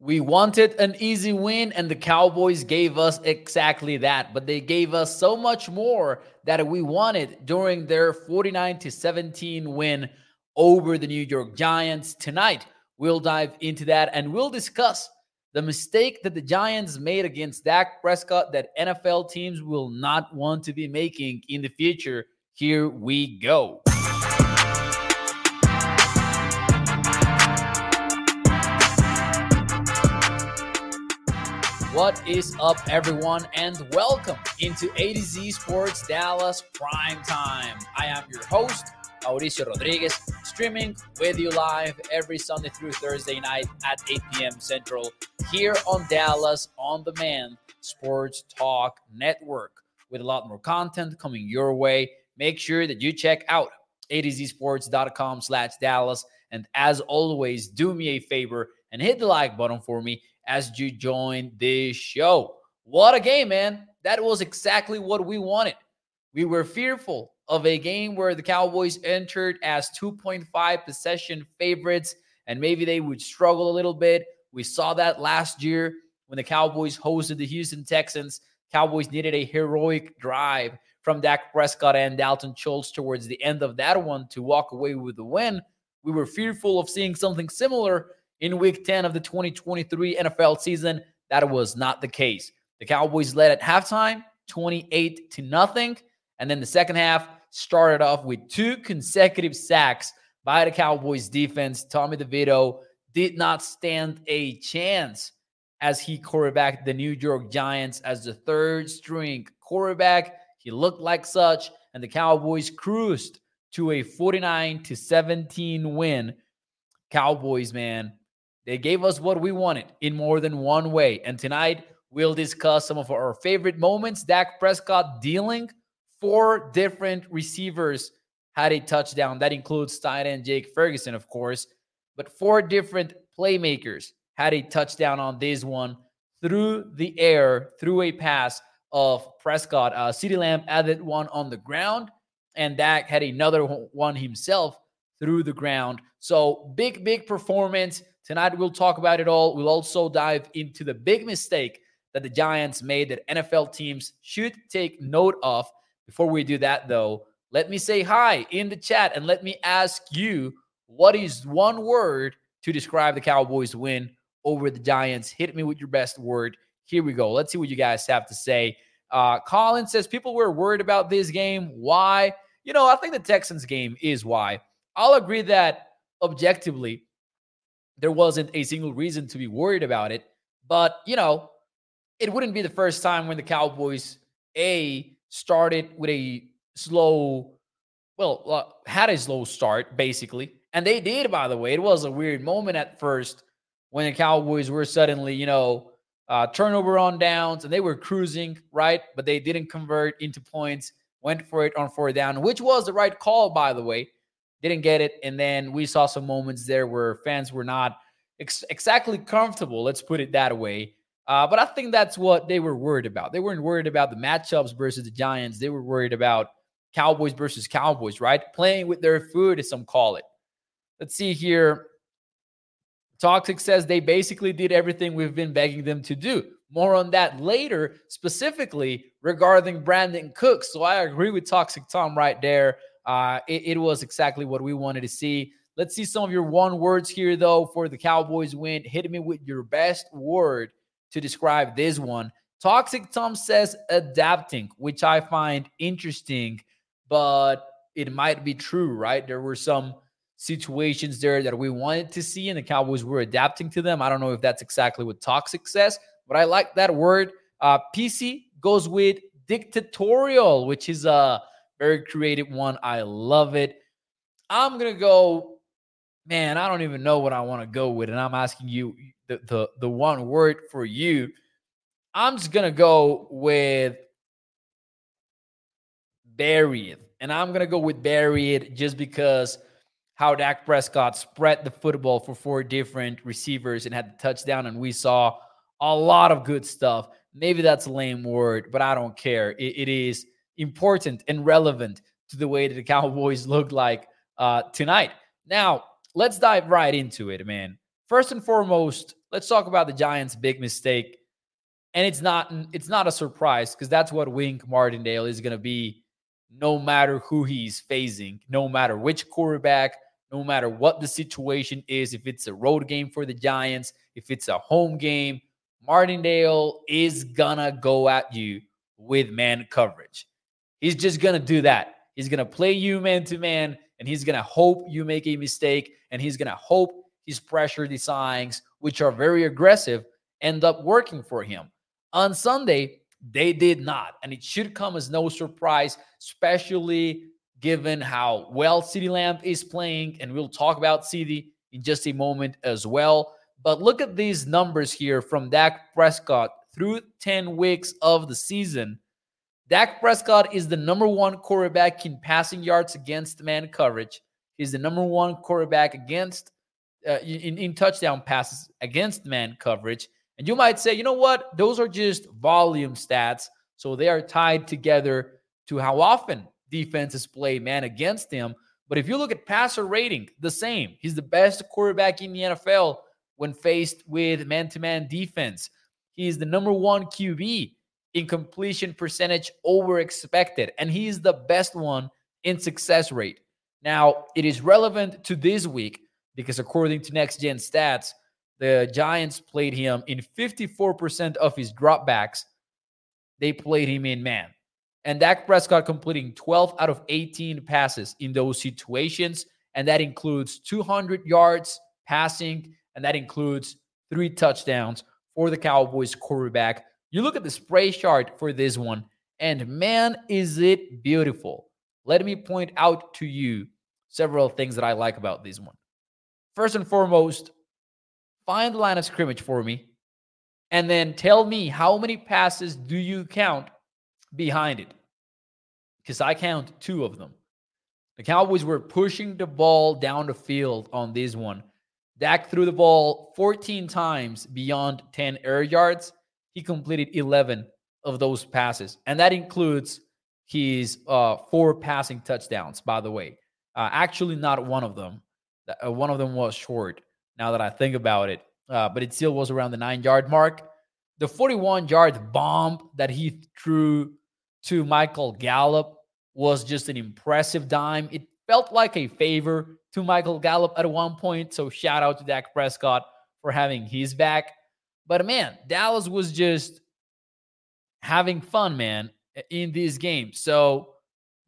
We wanted an easy win, and the Cowboys gave us exactly that. But they gave us so much more that we wanted during their 49 to 17 win over the New York Giants. Tonight, we'll dive into that and we'll discuss the mistake that the Giants made against Dak Prescott that NFL teams will not want to be making in the future. Here we go. What is up, everyone, and welcome into A to Z Sports Dallas Prime Time. I am your host, Mauricio Rodriguez, streaming with you live every Sunday through Thursday night at 8 p.m. Central here on Dallas On Demand Sports Talk Network with a lot more content coming your way. Make sure that you check out a to sports.com slash Dallas. And as always, do me a favor and hit the like button for me as you join this show. What a game, man. That was exactly what we wanted. We were fearful of a game where the Cowboys entered as 2.5 possession favorites and maybe they would struggle a little bit. We saw that last year when the Cowboys hosted the Houston Texans. Cowboys needed a heroic drive from Dak Prescott and Dalton Schultz towards the end of that one to walk away with the win. We were fearful of seeing something similar in week 10 of the 2023 NFL season. That was not the case. The Cowboys led at halftime 28 to nothing. And then the second half started off with two consecutive sacks by the Cowboys defense. Tommy DeVito did not stand a chance as he quarterbacked the New York Giants as the third string quarterback. He looked like such, and the Cowboys cruised to a 49 to 17 win. Cowboys, man, they gave us what we wanted in more than one way. And tonight, we'll discuss some of our favorite moments. Dak Prescott dealing four different receivers had a touchdown. That includes tight end Jake Ferguson, of course, but four different playmakers had a touchdown on this one through the air, through a pass of Prescott. Uh, CeeDee Lamb added one on the ground, and Dak had another one himself through the ground. So big, big performance. Tonight, we'll talk about it all. We'll also dive into the big mistake that the Giants made that NFL teams should take note of. Before we do that, though, let me say hi in the chat and let me ask you what is one word to describe the Cowboys' win over the Giants? Hit me with your best word. Here we go. Let's see what you guys have to say. Uh, Colin says people were worried about this game. Why? You know, I think the Texans game is why. I'll agree that objectively, there wasn't a single reason to be worried about it. But, you know, it wouldn't be the first time when the Cowboys, A, started with a slow, well, uh, had a slow start, basically. And they did, by the way. It was a weird moment at first when the Cowboys were suddenly, you know, uh, turnover on downs and they were cruising, right? But they didn't convert into points, went for it on four down, which was the right call, by the way didn't get it. And then we saw some moments there where fans were not ex- exactly comfortable, let's put it that way. Uh, but I think that's what they were worried about. They weren't worried about the matchups versus the Giants. They were worried about Cowboys versus Cowboys, right? Playing with their food, as some call it. Let's see here. Toxic says they basically did everything we've been begging them to do. More on that later, specifically regarding Brandin Cooks. So I agree with Toxic Tom right there. Uh, it, it was exactly what we wanted to see. Let's see some of your one words here, though, for the Cowboys win. Hit me with your best word to describe this one. Toxic Tom says adapting, which I find interesting, but it might be true, right? There were some situations there that we wanted to see, and the Cowboys were adapting to them. I don't know if that's exactly what Toxic says, but I like that word. Uh, PC goes with dictatorial, which is a uh, very creative one. I love it. I'm to go man, I don't even know what I want to go with. And I'm asking you the, the, the one word for you. I'm just to go with buried. And I'm to go with buried just because how Dak Prescott spread the football for four different receivers and had the touchdown. And we saw a lot of good stuff. Maybe that's a lame word, but I don't care. it, it is important and relevant to the way that the Cowboys look like uh, tonight. Now, let's dive right into it, man. First and foremost, let's talk about the Giants' big mistake. And it's not it's not a surprise because that's what Wink Martindale is going to be no matter who he's facing, no matter which quarterback, no matter what the situation is, if it's a road game for the Giants, if it's a home game, Martindale is gonna go at you with man coverage. He's just gonna do that. He's gonna play you man to man, and he's gonna hope you make a mistake, and he's gonna hope his pressure designs, which are very aggressive, end up working for him. On Sunday, they did not, and it should come as no surprise, especially given how well CeeDee Lamb is playing, and we'll talk about CeeDee in just a moment as well. But look at these numbers here from Dak Prescott through 10 weeks of the season. Dak Prescott is the number one quarterback in passing yards against man coverage. He's the number one quarterback against uh, in, in touchdown passes against man coverage. And you might say, you know what? Those are just volume stats. So they are tied together to how often defenses play man against him. But if you look at passer rating, the same. He's the best quarterback in the NFL when faced with man to man defense. He is the number one QB in completion percentage over expected, and he is the best one in success rate. Now, it is relevant to this week because according to next gen stats, the Giants played him in 54% of his dropbacks. They played him in man. And Dak Prescott completing 12 out of 18 passes in those situations. And that includes 200 yards passing, and that includes three touchdowns for the Cowboys quarterback. You look at the spray chart for this one, and man, is it beautiful. Let me point out to you several things that I like about this one. First and foremost, find the line of scrimmage for me, and then tell me how many passes do you count behind it? Because I count two of them. The Cowboys were pushing the ball down the field on this one. Dak threw the ball 14 times beyond 10 air yards. He completed 11 of those passes, and that includes his uh, four passing touchdowns, by the way. Uh, actually, not one of them. Uh, one of them was short, now that I think about it, uh, but it still was around the nine yard mark. The 41 yard bomb that he threw to Michael Gallup was just an impressive dime. It felt like a favor to Michael Gallup at one point. So shout out to Dak Prescott for having his back. But man, Dallas was just having fun, man, in this game. So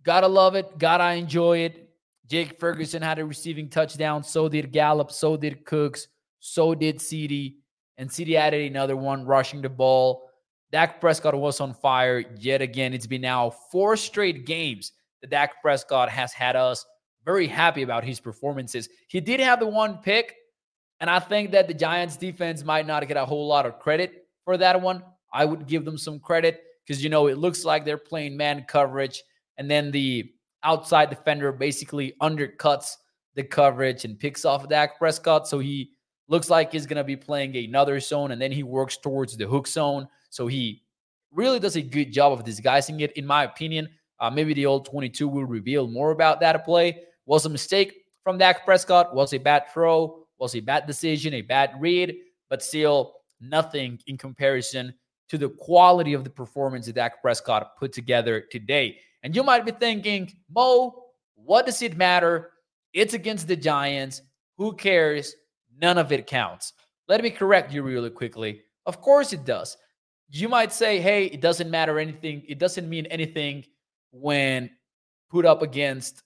gotta love it. Gotta enjoy it. Jake Ferguson had a receiving touchdown. So did Gallup. So did Cooks. So did CeeDee. And CeeDee added another one, rushing the ball. Dak Prescott was on fire yet again. It's been now four straight games that Dak Prescott has had us very happy about his performances. He did have the one pick, and I think that the Giants defense might not get a whole lot of credit for that one. I would give them some credit because, you know, it looks like they're playing man coverage, and then the outside defender basically undercuts the coverage and picks off Dak Prescott. So he looks like he's going to be playing another zone, and then he works towards the hook zone. So he really does a good job of disguising it, in my opinion. Uh, maybe the All-22 will reveal more about that play. Was a mistake from Dak Prescott, was a bad throw, was a bad decision, a bad read, but still nothing in comparison to the quality of the performance that Dak Prescott put together today. And you might be thinking, Mo, what does it matter? It's against the Giants. Who cares? None of it counts. Let me correct you really quickly. Of course it does. You might say, hey, it doesn't matter anything. It doesn't mean anything when put up against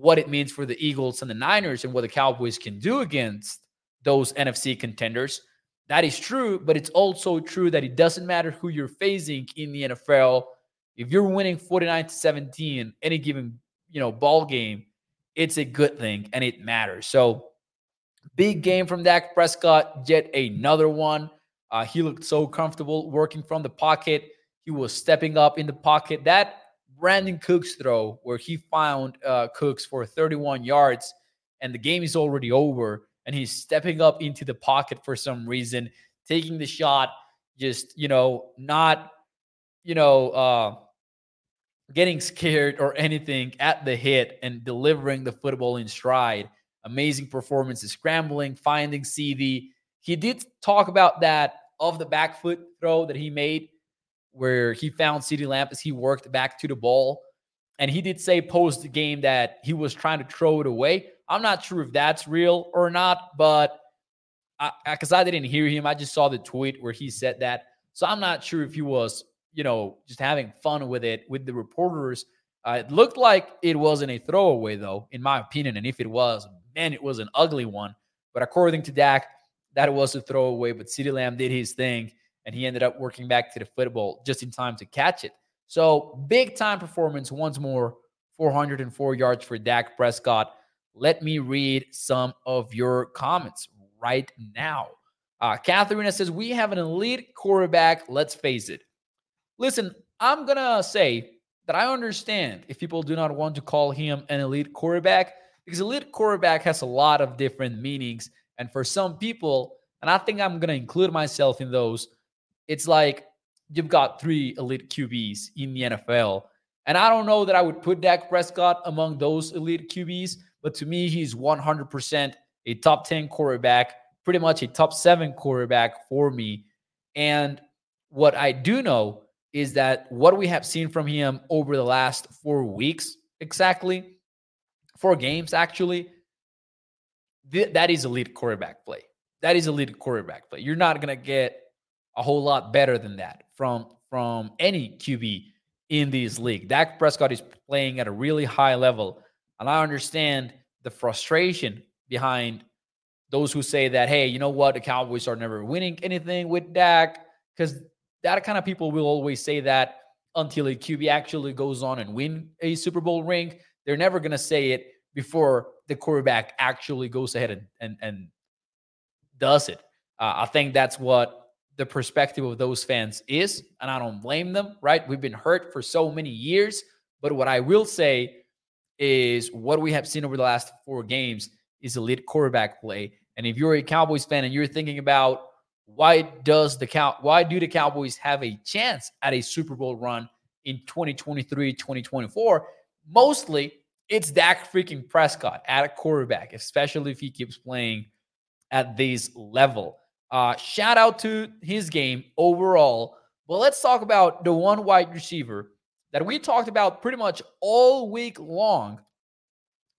what it means for the Eagles and the Niners and what the Cowboys can do against those NFC contenders. That is true, but it's also true that it doesn't matter who you're facing in the NFL. If you're winning 49 to 17 any given, you know, ball game, it's a good thing and it matters. So Big game from Dak Prescott, yet another one. Uh, he looked so comfortable working from the pocket. He was stepping up in the pocket. That Brandin Cooks throw, where he found uh, Cooks for 31 yards, and the game is already over, and he's stepping up into the pocket for some reason, taking the shot, just you know, not you know, uh, getting scared or anything at the hit and delivering the football in stride. Amazing performances, scrambling, finding CeeDee. He did talk about that of the back foot throw that he made where he found CeeDee Lamb as he worked back to the ball. And he did say post game that he was trying to throw it away. I'm not sure if that's real or not, but because I, I, I didn't hear him, I just saw the tweet where he said that. So I'm not sure if he was you know, just having fun with it with the reporters. Uh, it looked like it wasn't a throwaway, though, in my opinion. And if it was, man, it was an ugly one. But according to Dak, that was a throwaway. But CeeDee Lamb did his thing, and he ended up working back to the football just in time to catch it. So big time performance once more, 404 yards for Dak Prescott. Let me read some of your comments right now. Uh, Katharina says, We have an elite quarterback. Let's face it. Listen, I'm going to say that I understand if people do not want to call him an elite quarterback because elite quarterback has a lot of different meanings. And for some people, and I think I'm going to include myself in those, it's like you've got three elite QBs in the NFL. And I don't know that I would put Dak Prescott among those elite QBs, but to me, he's 100% a top 10 quarterback, pretty much a top seven quarterback for me. And what I do know is that what we have seen from him over the last four weeks, exactly, four games actually, th- that is elite quarterback play. That is elite quarterback play. You're not gonna get a whole lot better than that from from any QB in this league. Dak Prescott is playing at a really high level, and I understand the frustration behind those who say that, hey, you know what, the Cowboys are never winning anything with Dak because that kind of people will always say that until a QB actually goes on and win a Super Bowl ring. They're never to say it before the quarterback actually goes ahead and and, and does it. Uh, I think that's what the perspective of those fans is, and I don't blame them. Right? We've been hurt for so many years, but what I will say is what we have seen over the last four games is elite quarterback play. And if you're a Cowboys fan and you're thinking about why does the cow why do the Cowboys have a chance at a Super Bowl run in 2023, 2024? Mostly it's Dak freaking Prescott at a quarterback, especially if he keeps playing at this level. Uh, shout out to his game overall. But let's talk about the one wide receiver that we talked about pretty much all week long.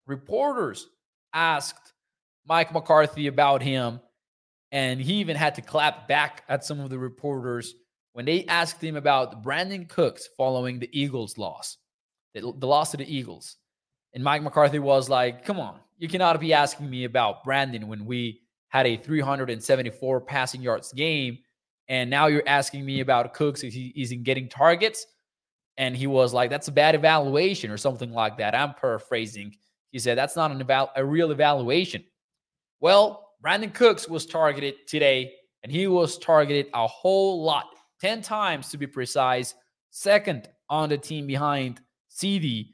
Reporters asked Mike McCarthy about him and he even had to clap back at some of the reporters when they asked him about Brandin Cooks following the Eagles' loss, the, the loss to the Eagles. And Mike McCarthy was like, come on, you cannot be asking me about Brandin when we had a 374 passing yards game. And now you're asking me about Cooks if he isn't getting targets. And he was like, that's a bad evaluation or something like that. I'm paraphrasing. He said, that's not an eval- a real evaluation. Well, Brandin Cooks was targeted today, and he was targeted a whole lot 10 times to be precise. Second on the team behind CeeDee.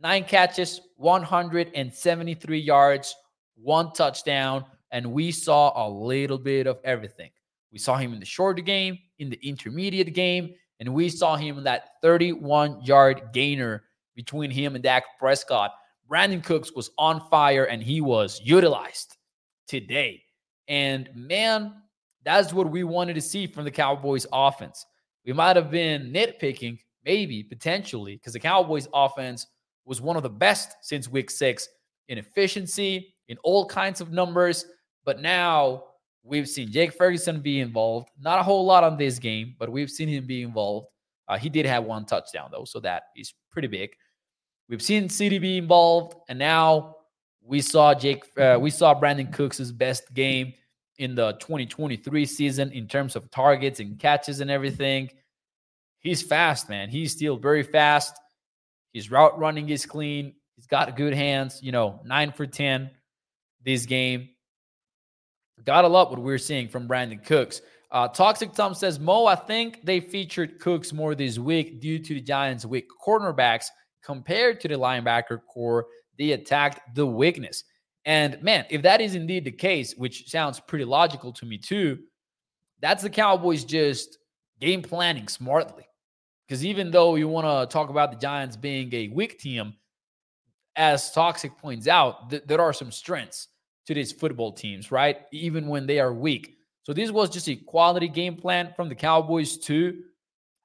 Nine catches, 173 yards, one touchdown, and we saw a little bit of everything. We saw him in the shorter game, in the intermediate game, and we saw him in that 31 yard gainer between him and Dak Prescott. Brandin Cooks was on fire and he was utilized today. And man, that's what we wanted to see from the Cowboys offense. We might have been nitpicking, maybe potentially, because the Cowboys offense was one of the best since week six in efficiency, in all kinds of numbers. But now we've seen Jake Ferguson be involved. Not a whole lot on this game, but we've seen him be involved. Uh, he did have one touchdown, though, so that is pretty big. We've seen be involved, and now we saw Jake, uh, we saw Brandin Cooks' best game in the 2023 season in terms of targets and catches and everything. He's fast, man. He's still very fast. His route running is clean. He's got good hands. You know, nine for 10 this game. Gotta love what we're seeing from Brandin Cooks. Uh, Toxic Tom says, Mo, I think they featured Cooks more this week due to the Giants' weak cornerbacks compared to the linebacker core. They attacked the weakness. And man, if that is indeed the case, which sounds pretty logical to me too, that's the Cowboys just game planning smartly. Because even though you want to talk about the Giants being a weak team, as Toxic points out, th- there are some strengths to these football teams, right? Even when they are weak. So this was just a quality game plan from the Cowboys too.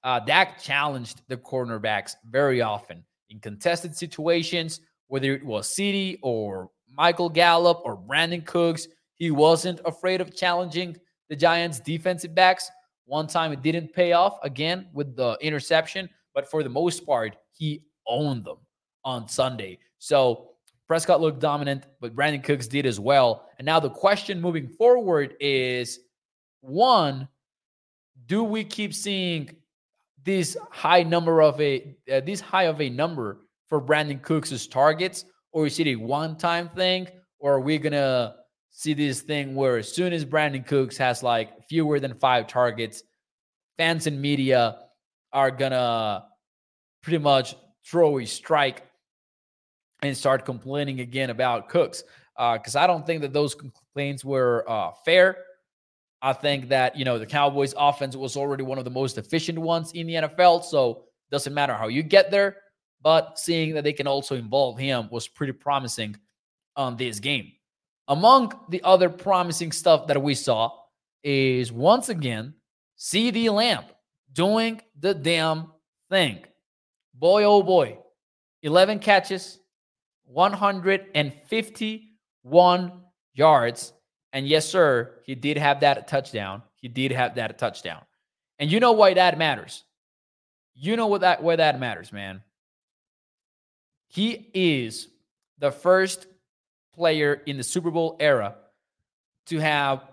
Uh, Dak challenged the cornerbacks very often in contested situations, whether it was CeeDee or Michael Gallup or Brandin Cooks. He wasn't afraid of challenging the Giants' defensive backs. One time it didn't pay off again with the interception, but for the most part, he owned them on Sunday. So Prescott looked dominant, but Brandin Cooks did as well. And now the question moving forward is one, do we keep seeing this high number of a uh, this high of a number for Brandin Cooks' targets, or is it a one-time thing, or are we gonna see this thing where as soon as Brandin Cooks has like fewer than five targets, fans and media are gonna pretty much throw a strike and start complaining again about Cooks. Because uh, I don't think that those complaints were uh, fair. I think that, you know, the Cowboys offense was already one of the most efficient ones in the NFL. So doesn't matter how you get there. But seeing that they can also involve him was pretty promising on this game. Among the other promising stuff that we saw is once again CeeDee Lamb doing the damn thing. Boy, oh boy, 11 catches, 151 yards. And yes, sir, he did have that touchdown. He did have that touchdown. And you know why that matters. You know what that why that matters, man. He is the first player in the Super Bowl era to have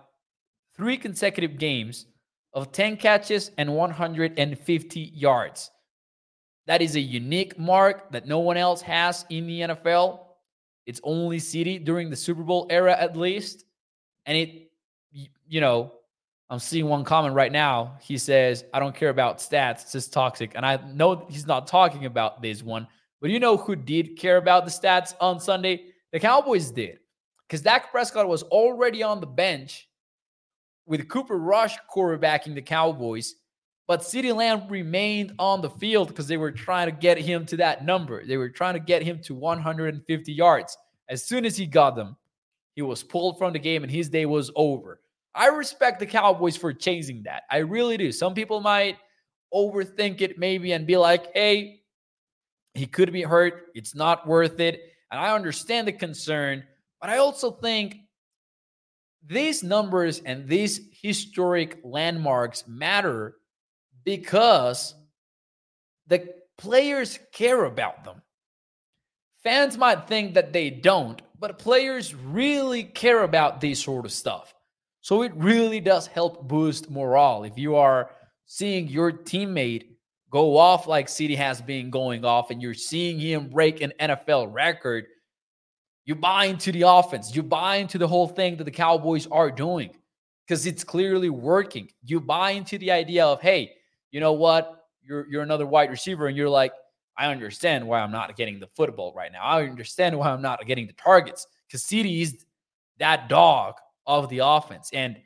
three consecutive games of 10 catches and 150 yards. That is a unique mark that no one else has in the NFL. It's only CeeDee during the Super Bowl era, at least. And it, you know, I'm seeing one comment right now. He says, I don't care about stats. It's just toxic. And I know he's not talking about this one, but you know who did care about the stats on Sunday? The Cowboys did because Dak Prescott was already on the bench with Cooper Rush quarterbacking the Cowboys, but CeeDee Lamb remained on the field because they were trying to get him to that number. They were trying to get him to 150 yards. As soon as he got them, he was pulled from the game and his day was over. I respect the Cowboys for chasing that. I really do. Some people might overthink it maybe and be like, hey, he could be hurt. It's not worth it. And I understand the concern, but I also think these numbers and these historic landmarks matter because the players care about them. Fans might think that they don't, but players really care about this sort of stuff. So it really does help boost morale if you are seeing your teammate go off like CeeDee has been going off and you're seeing him break an NFL record, you buy into the offense. You buy into the whole thing that the Cowboys are doing because it's clearly working. You buy into the idea of, hey, you know what? You're you're another wide receiver, and you're like, I understand why I'm not getting the football right now. I understand why I'm not getting the targets because CeeDee is that dog of the offense. And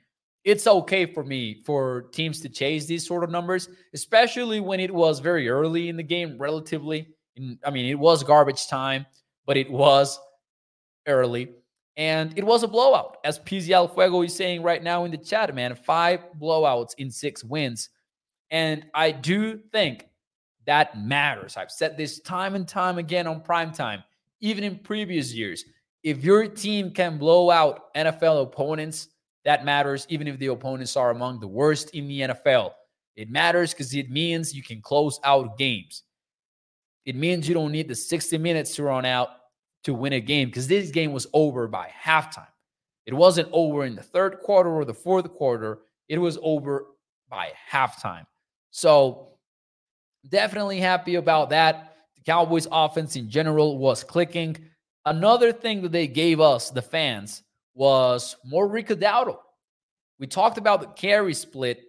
it's okay for me for teams to chase these sort of numbers, especially when it was very early in the game, relatively. In, I mean, it was garbage time, but it was early. And it was a blowout, as PZL Fuego is saying right now in the chat, man. Five blowouts in six wins. And I do think that matters. I've said this time and time again on prime time, even in previous years. If your team can blow out NFL opponents, that matters, even if the opponents are among the worst in the NFL. It matters because it means you can close out games. It means you don't need the 60 minutes to run out to win a game because this game was over by halftime. It wasn't over in the third quarter or the fourth quarter, it was over by halftime. So, definitely happy about that. The Cowboys offense in general was clicking. Another thing that they gave us, the fans, was more Rico Dowdle. we talked about the carry split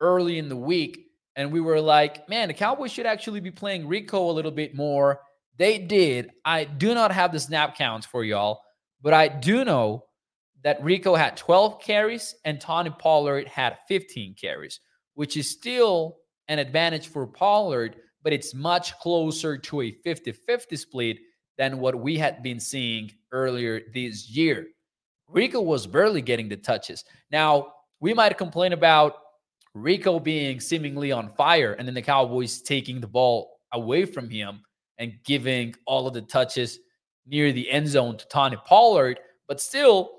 early in the week, and we were like, man, the Cowboys should actually be playing Rico a little bit more. They did. I do not have the snap counts for y'all, but I do know that Rico had 12 carries and Tony Pollard had 15 carries, which is still an advantage for Pollard, but it's much closer to a 50 50 split than what we had been seeing earlier this year. Rico was barely getting the touches. Now, we might complain about Rico being seemingly on fire and then the Cowboys taking the ball away from him and giving all of the touches near the end zone to Tony Pollard. But still,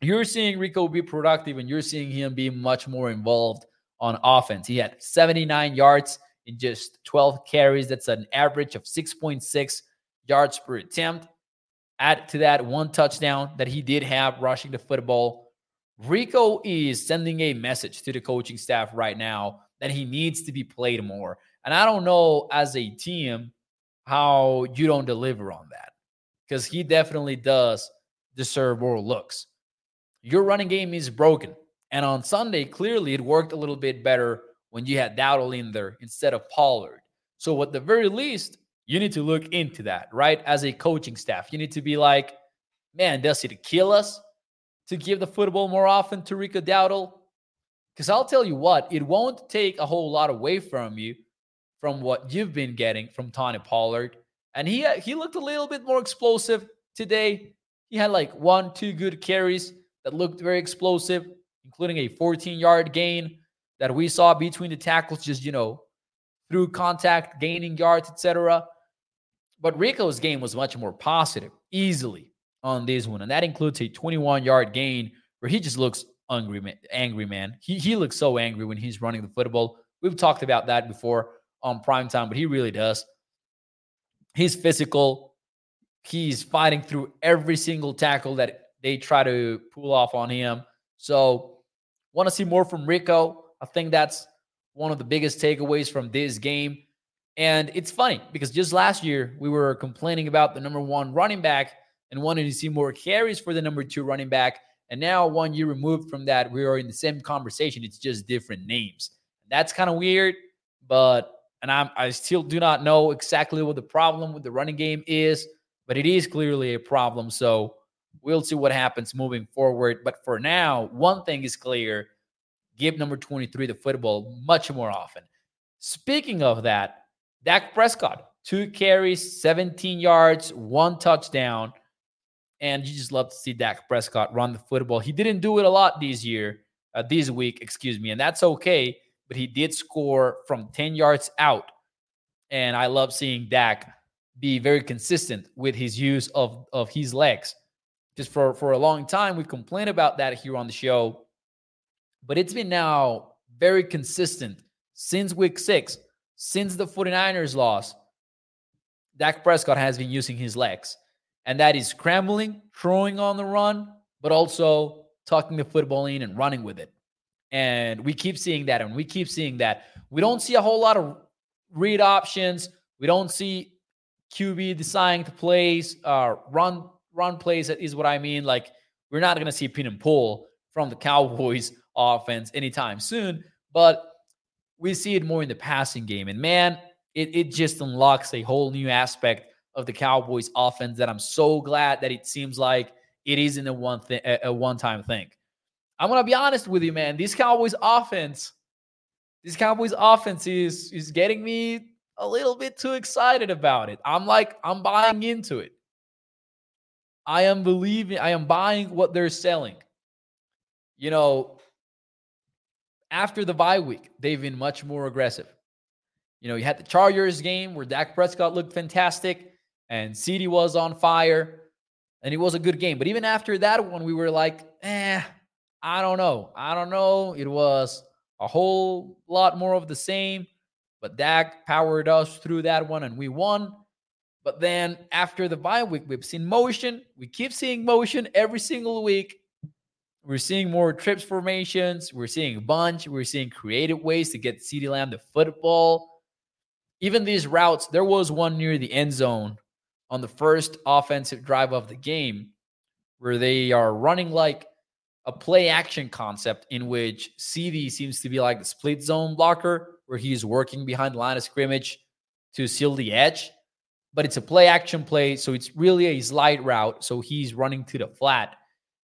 you're seeing Rico be productive and you're seeing him be much more involved on offense. He had 79 yards in just 12 carries. That's an average of 6.6 yards per attempt. Add to that one touchdown that he did have rushing the football. Rico is sending a message to the coaching staff right now that he needs to be played more. And I don't know as a team how you don't deliver on that because he definitely does deserve more looks. Your running game is broken. And on Sunday, clearly it worked a little bit better when you had Dowdle in there instead of Pollard. So, at the very least, you need to look into that, right? As a coaching staff, you need to be like, man, does it kill us to give the football more often to Rico Dowdle? Because I'll tell you what, it won't take a whole lot away from you from what you've been getting from Tony Pollard. And he uh, he looked a little bit more explosive today. He had like one, two good carries that looked very explosive, including a 14 yard gain that we saw between the tackles, just, you know, through contact, gaining yards, etc. But Rico's game was much more positive, easily on this one. And that includes a 21 yard gain where he just looks angry, man. Angry, man. He, he looks so angry when he's running the football. We've talked about that before on prime time, but he really does. He's physical. He's fighting through every single tackle that they try to pull off on him. So, want to see more from Rico. I think that's one of the biggest takeaways from this game. And it's funny because just last year we were complaining about the number one running back and wanted to see more carries for the number two running back. And now, one year removed from that, we are in the same conversation. It's just different names. That's kind of weird, but and I'm, I still do not know exactly what the problem with the running game is, but it is clearly a problem. So we'll see what happens moving forward. But for now, one thing is clear give number 23 the football much more often. Speaking of that, Dak Prescott, two carries, 17 yards, one touchdown. And you just love to see Dak Prescott run the football. He didn't do it a lot this year, uh, this week, excuse me, and that's okay. But he did score from 10 yards out. And I love seeing Dak be very consistent with his use of, of his legs. Just for, for a long time, we've complained about that here on the show. But it's been now very consistent since week six since the 49ers loss, Dak Prescott has been using his legs. And that is scrambling, throwing on the run, but also tucking the football in and running with it. And we keep seeing that, and we keep seeing that. We don't see a whole lot of read options. We don't see QB deciding to plays, uh, run run plays. Is what I mean. Like we're not going to see pin and pull from the Cowboys offense anytime soon. But we see it more in the passing game. And man, it, it just unlocks a whole new aspect of the Cowboys offense that I'm so glad that it seems like it isn't a one thing a one-time thing. I'm gonna be honest with you, man. This Cowboys offense, this Cowboys offense is is getting me a little bit too excited about it. I'm like, I'm buying into it. I am believing, I am buying what they're selling. You know, after the bye week, they've been much more aggressive. You know, you had the Chargers game where Dak Prescott looked fantastic and CeeDee was on fire, and it was a good game. But even after that one, we were like, eh, I don't know. I don't know. It was a whole lot more of the same, but Dak powered us through that one and we won. But then after the bye week, we've seen motion. We keep seeing motion every single week. We're seeing more trips formations. We're seeing a bunch. We're seeing creative ways to get CeeDee Lamb the football. Even these routes, there was one near the end zone on the first offensive drive of the game where they are running like a play action concept in which CeeDee seems to be like the split zone blocker, where he's working behind the line of scrimmage to seal the edge. But it's a play action play. So it's really a slide route. So he's running to the flat.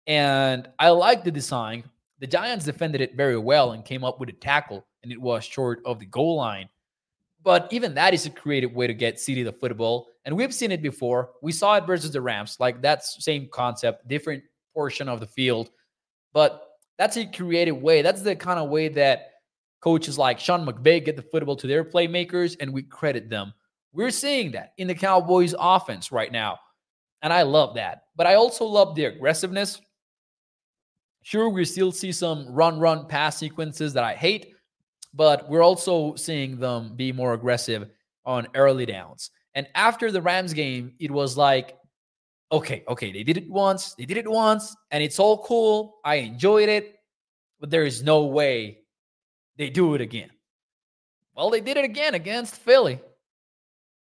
And I like the design. The Giants defended it very well and came up with a tackle, and it was short of the goal line. But even that is a creative way to get CeeDee the football. And we've seen it before. We saw it versus the Rams. Like that's same concept, different portion of the field. But that's a creative way. That's the kind of way that coaches like Sean McVay get the football to their playmakers, and we credit them. We're seeing that in the Cowboys offense right now. And I love that. But I also love the aggressiveness. Sure, we still see some run, run pass sequences that I hate, but we're also seeing them be more aggressive on early downs. And after the Rams game, it was like, okay, okay, they did it once, they did it once, and it's all cool. I enjoyed it, but there is no way they do it again. Well, they did it again against Philly.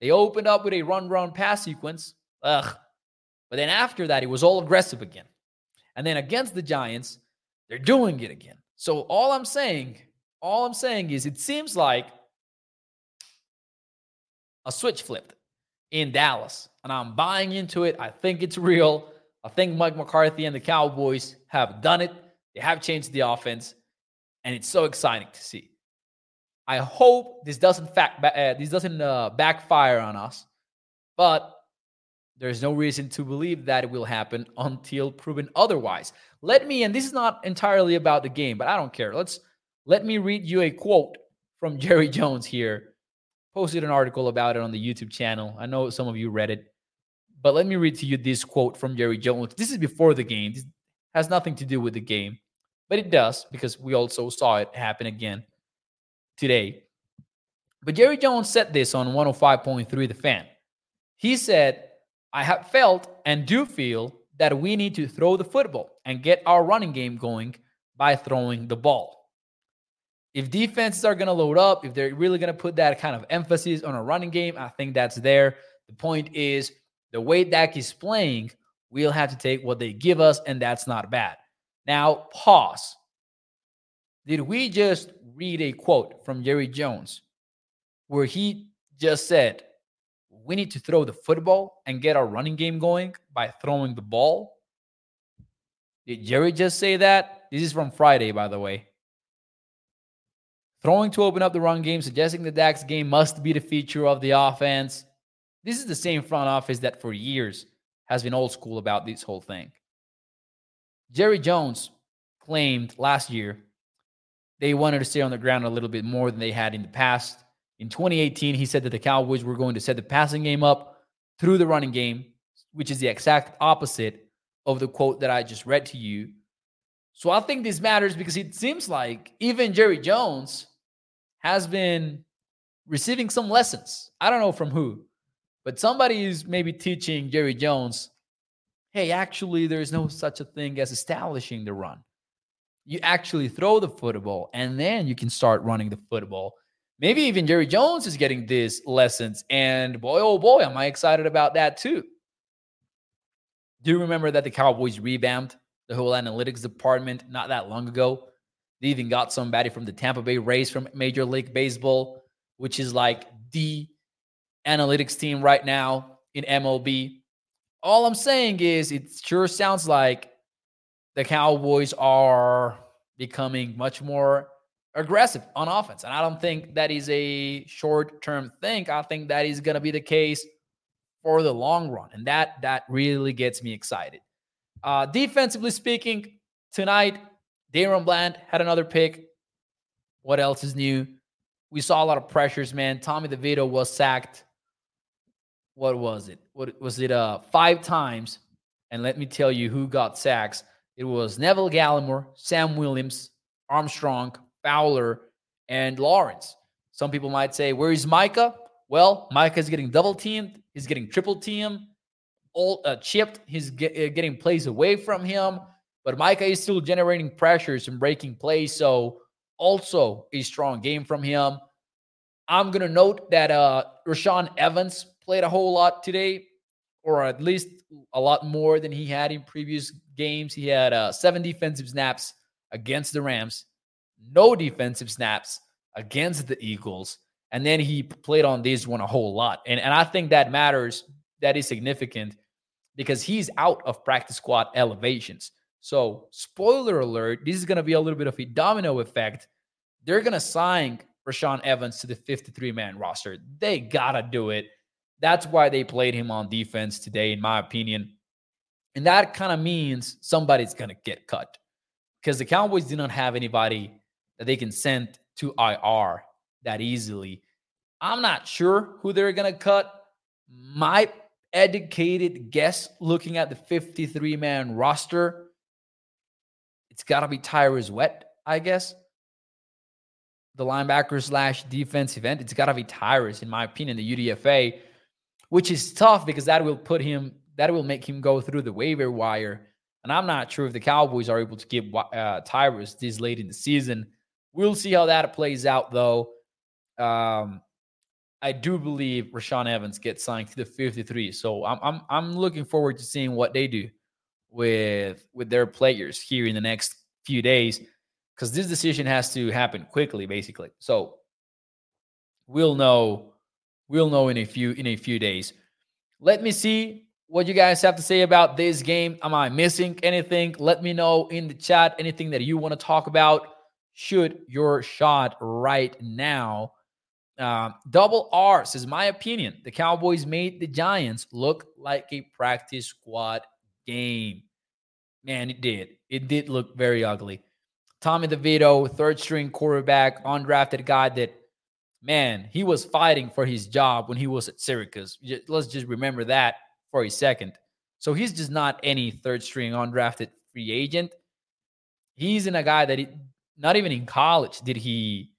They opened up with a run, run pass sequence. Ugh. But then after that, it was all aggressive again. And then against the Giants, they're doing it again. So all I'm saying, all I'm saying is it seems like a switch flipped in Dallas. And I'm buying into it. I think it's real. I think Mike McCarthy and the Cowboys have done it. They have changed the offense. And it's so exciting to see. I hope this doesn't fact uh, this doesn't uh, backfire on us, but there's no reason to believe that it will happen until proven otherwise. Let me, and this is not entirely about the game, but I don't care. Let's let me read you a quote from Jerry Jones here. Posted an article about it on the YouTube channel. I know some of you read it, but let me read to you this quote from Jerry Jones. This is before the game. This has nothing to do with the game, but it does because we also saw it happen again today. But Jerry Jones said this on 105.3 The Fan. He said, I have felt and do feel that we need to throw the football and get our running game going by throwing the ball. If defenses are going to load up, if they're really going to put that kind of emphasis on a running game, I think that's there. The point is the way Dak is playing, we'll have to take what they give us, and that's not bad. Now, pause. Did we just read a quote from Jerry Jones where he just said, we need to throw the football and get our running game going by throwing the ball. Did Jerry just say that? This is from Friday, by the way. Throwing to open up the run game, suggesting the Dak's game must be the feature of the offense. This is the same front office that for years has been old school about this whole thing. Jerry Jones claimed last year they wanted to stay on the ground a little bit more than they had in the past. In 2018, he said that the Cowboys were going to set the passing game up through the running game, which is the exact opposite of the quote that I just read to you. So I think this matters because it seems like even Jerry Jones has been receiving some lessons. I don't know from who, but somebody is maybe teaching Jerry Jones hey, actually, there's no such a thing as establishing the run. You actually throw the football and then you can start running the football maybe even Jerry Jones is getting these lessons. And boy, oh boy, am I excited about that too. Do you remember that the Cowboys revamped the whole analytics department not that long ago? They even got somebody from the Tampa Bay Rays from Major League Baseball, which is like the analytics team right now in MLB. All I'm saying is it sure sounds like the Cowboys are becoming much more aggressive on offense. And I don't think that is a short term thing. I think that is going to be the case for the long run. And that that really gets me excited. Uh, defensively speaking, tonight, DaRon Bland had another pick. What else is new? We saw a lot of pressures, man. Tommy DeVito was sacked. What was it? What was it? Uh, five times. And let me tell you who got sacks. It was Neville Gallimore, Sam Williams, Armstrong, Fowler, and Lawrence. Some people might say, Where is Micah? Well, Micah is getting double teamed, he's getting triple teamed, all uh, chipped, he's get, uh, getting plays away from him. But Micah is still generating pressures and breaking plays. So, also a strong game from him. I'm going to note that uh, Rashaan Evans played a whole lot today, or at least a lot more than he had in previous games. He had uh, seven defensive snaps against the Rams, no defensive snaps against the Eagles. And then he played on this one a whole lot. And, and I think that matters. That is significant because he's out of practice squad elevations. So, spoiler alert, this is going to be a little bit of a domino effect. They're going to sign Rashaan Evans to the 53 man roster. They got to do it. That's why they played him on defense today, in my opinion. And that kind of means somebody's going to get cut because the Cowboys do not have anybody that they can send to IR that easily. I'm not sure who they're going to cut. My educated guess looking at the 53 man roster, it's got to be Tyrus Wheat, I guess. The linebacker slash defensive end. It's got to be Tyrus, in my opinion, the UDFA, which is tough because that will put him, that will make him go through the waiver wire. And I'm not sure if the Cowboys are able to get uh, Tyrus this late in the season. We'll see how that plays out, though. Um, I do believe Rashaan Evans gets signed to the 53. So I'm I'm I'm looking forward to seeing what they do with with their players here in the next few days because this decision has to happen quickly, basically. So we'll know we'll know in a few in a few days. Let me see what you guys have to say about this game. Am I missing anything? Let me know in the chat anything that you want to talk about. Shoot your shot right now. Uh, double R says, my opinion, the Cowboys made the Giants look like a practice squad game. Man, it did. It did look very ugly. Tommy DeVito, third string quarterback, undrafted guy that, man, he was fighting for his job when he was at Syracuse. Let's just remember that for a second. So he's just not any third string undrafted free agent. He's in a guy that he, not even in college did he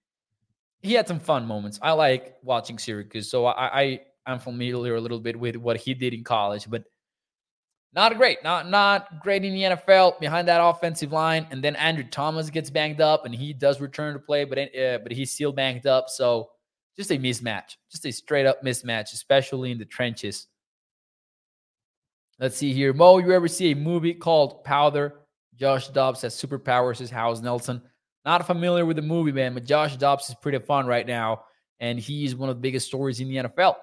he had some fun moments. I like watching Syracuse, so I, I I'm familiar a little bit with what he did in college, but not great, not not great in the NFL behind that offensive line. And then Andrew Thomas gets banged up, and he does return to play, but uh, but he's still banged up. So just a mismatch, just a straight up mismatch, especially in the trenches. Let's see here, Mo. You ever see a movie called Powder? Josh Dobbs has superpowers. Is House Nelson? Not familiar with the movie, man, but Josh Dobbs is pretty fun right now, and he's one of the biggest stories in the NFL.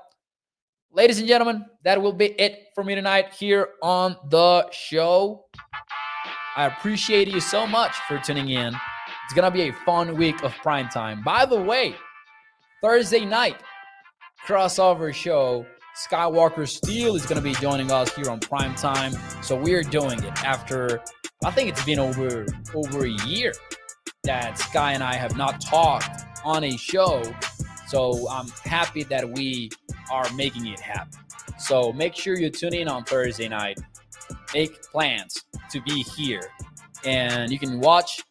Ladies and gentlemen, that will be it for me tonight here on the show. I appreciate you so much for tuning in. It's going to be a fun week of prime time. By the way, Thursday night crossover show, Skywalker Steel is going to be joining us here on prime time. So we're doing it after I think it's been over over a year that Sky and I have not talked on a show. So I'm happy that we are making it happen. So make sure you tune in on Thursday night. Make plans to be here. And you can watch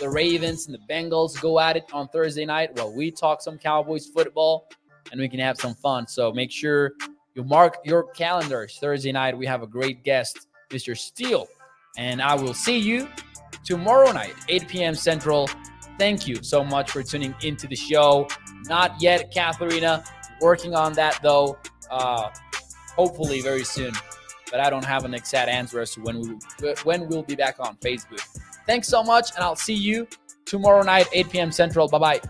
the Ravens and the Bengals go at it on Thursday night while we talk some Cowboys football and we can have some fun. So make sure you mark your calendars. Thursday night, we have a great guest, Mr. Steele. And I will see you tomorrow night, 8 p.m. Central. Thank you so much for tuning into the show. Not yet, Katharina. Working on that though. Uh, hopefully very soon. But I don't have an exact answer as to when we when we'll be back on Facebook. Thanks so much, and I'll see you tomorrow night, 8 p.m. Central. Bye bye.